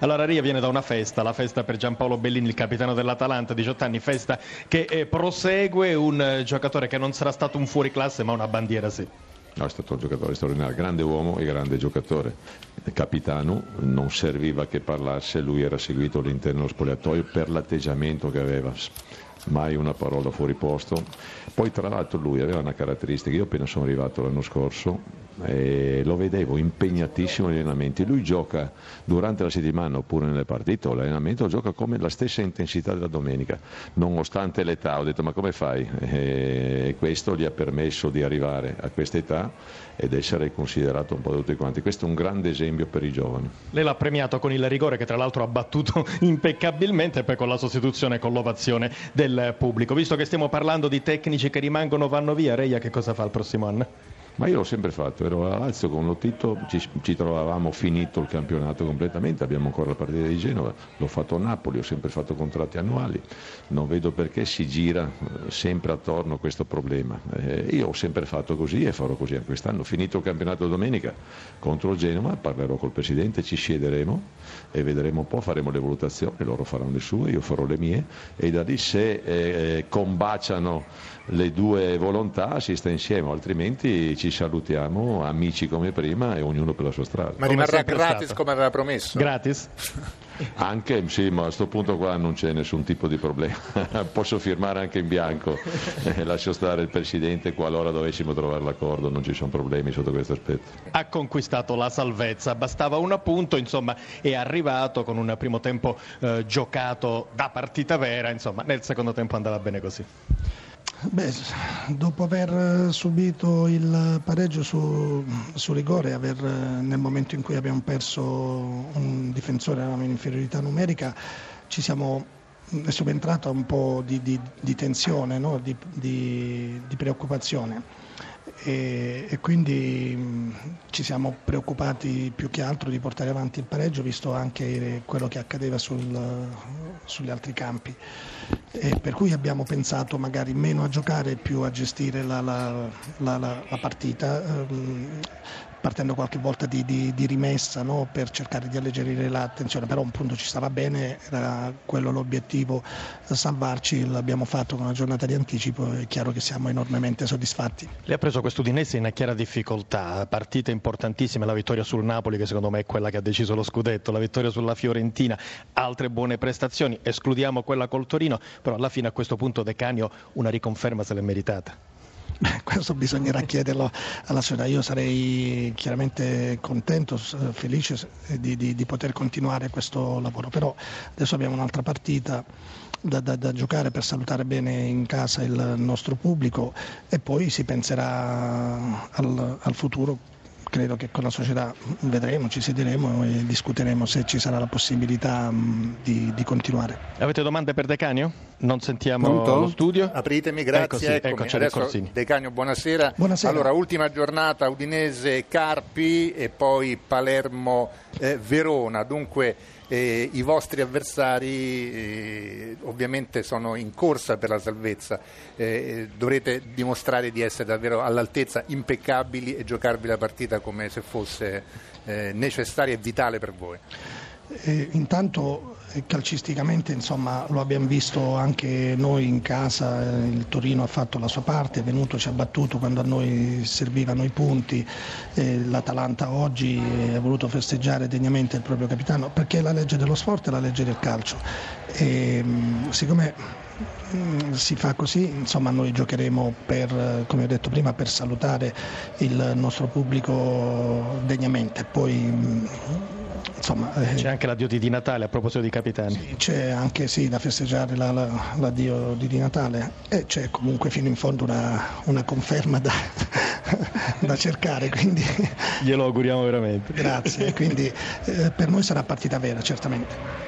Allora Ria viene da una festa, la festa per Giampaolo Bellini, il capitano dell'Atalanta, 18 anni, festa che eh, prosegue, un eh, giocatore che non sarà stato un fuoriclasse ma una bandiera sì. No, è stato un giocatore straordinario, grande uomo e grande giocatore. Capitano, non serviva che parlasse, lui era seguito all'interno dello spogliatoio per l'atteggiamento che aveva mai una parola fuori posto. Poi tra l'altro lui aveva una caratteristica, io appena sono arrivato l'anno scorso e lo vedevo impegnatissimo negli allenamenti, lui gioca durante la settimana oppure nelle partite l'allenamento, gioca come la stessa intensità della domenica, nonostante l'età, ho detto ma come fai? E questo gli ha permesso di arrivare a questa età ed essere considerato un po' da tutti quanti, questo è un grande esempio per i giovani. Lei l'ha premiato con il rigore che tra l'altro ha battuto impeccabilmente e poi con la sostituzione e con l'ovazione del pubblico. Visto che stiamo parlando di tecnici che rimangono vanno via, Reia che cosa fa il prossimo anno? Ma io l'ho sempre fatto, ero a Lazio con Lottito, ci, ci, trovavamo finito il campionato completamente, abbiamo ancora la partita di Genova, l'ho fatto a Napoli, ho sempre fatto contratti annuali, non vedo perché si gira eh, sempre attorno a questo problema. Eh, io ho sempre fatto così e farò così anche quest'anno. Finito il campionato domenica contro il Genova, parlerò col Presidente, ci siederemo e vedremo un po', faremo le valutazioni, loro faranno le sue, io farò le mie e da lì se eh, combaciano le due volontà si sta insieme, altrimenti ci ci salutiamo, amici come prima e ognuno per la sua strada. Ma rimarrà gratis stato. come aveva promesso? Gratis? Anche, sì, ma a questo punto qua non c'è nessun tipo di problema. Posso firmare anche in bianco, eh, lascio stare il Presidente qualora dovessimo trovare l'accordo, non ci sono problemi sotto questo aspetto. Ha conquistato la salvezza, bastava un appunto, insomma è arrivato con un primo tempo eh, giocato da partita vera, insomma nel secondo tempo andava bene così. Beh, dopo aver subito il pareggio su, su rigore, aver, nel momento in cui abbiamo perso un difensore, in inferiorità numerica, ci siamo è subentrata un po' di, di, di tensione, no? di, di, preoccupazione e, e quindi mh, ci siamo preoccupati più che altro di portare avanti il pareggio visto anche quello che accadeva sul, sugli altri campi e per cui abbiamo pensato magari meno a giocare e più a gestire la, la, la, la partita. Um, partendo qualche volta di, di, di rimessa no? per cercare di alleggerire la tensione, però un punto ci stava bene, era quello l'obiettivo, salvarci, l'abbiamo fatto con una giornata di anticipo, è chiaro che siamo enormemente soddisfatti. Lei ha preso questo Udinese in chiara difficoltà, partita importantissima, la vittoria sul Napoli che secondo me è quella che ha deciso lo scudetto, la vittoria sulla Fiorentina, altre buone prestazioni, escludiamo quella col Torino, però alla fine a questo punto De Canio una riconferma se l'è meritata. questo bisognerà chiederlo alla società. Io sarei chiaramente contento, felice di, di, di, poter continuare questo lavoro, però adesso abbiamo un'altra partita da, da, da, giocare per salutare bene in casa il nostro pubblico e poi si penserà al, al futuro credo che con la società vedremo, ci siederemo e discuteremo se ci sarà la possibilità di, di continuare. Avete domande per Decanio? Non sentiamo Pronto? lo studio. Apritemi, grazie. Eccoci, Adesso, Decanio, buonasera. buonasera. Allora, ultima giornata Udinese Carpi e poi Palermo eh, Verona. Dunque eh, i vostri avversari eh, ovviamente sono in corsa per la salvezza, eh, dovrete dimostrare di essere davvero all'altezza, impeccabili e giocarvi la partita come se fosse eh, necessaria e vitale per voi. Eh, intanto eh, calcisticamente insomma, lo abbiamo visto anche noi in casa, eh, il Torino ha fatto la sua parte, è venuto, ci ha battuto quando a noi servivano i punti, eh, l'Atalanta oggi ha voluto festeggiare degnamente il proprio capitano perché è la legge dello sport e la legge del calcio. E, mm, siccome mm, si fa così, insomma noi giocheremo per, come ho detto prima, per salutare il nostro pubblico degnamente. Poi, mm, insomma, eh, c'è anche l'addio di Natale a proposito di capitani. Sì, c'è anche sì, da festeggiare la, la, l'addio di Natale e c'è comunque fino in fondo una, una conferma da, da cercare. Quindi... Glielo auguriamo veramente. Grazie, quindi eh, per noi sarà partita vera certamente.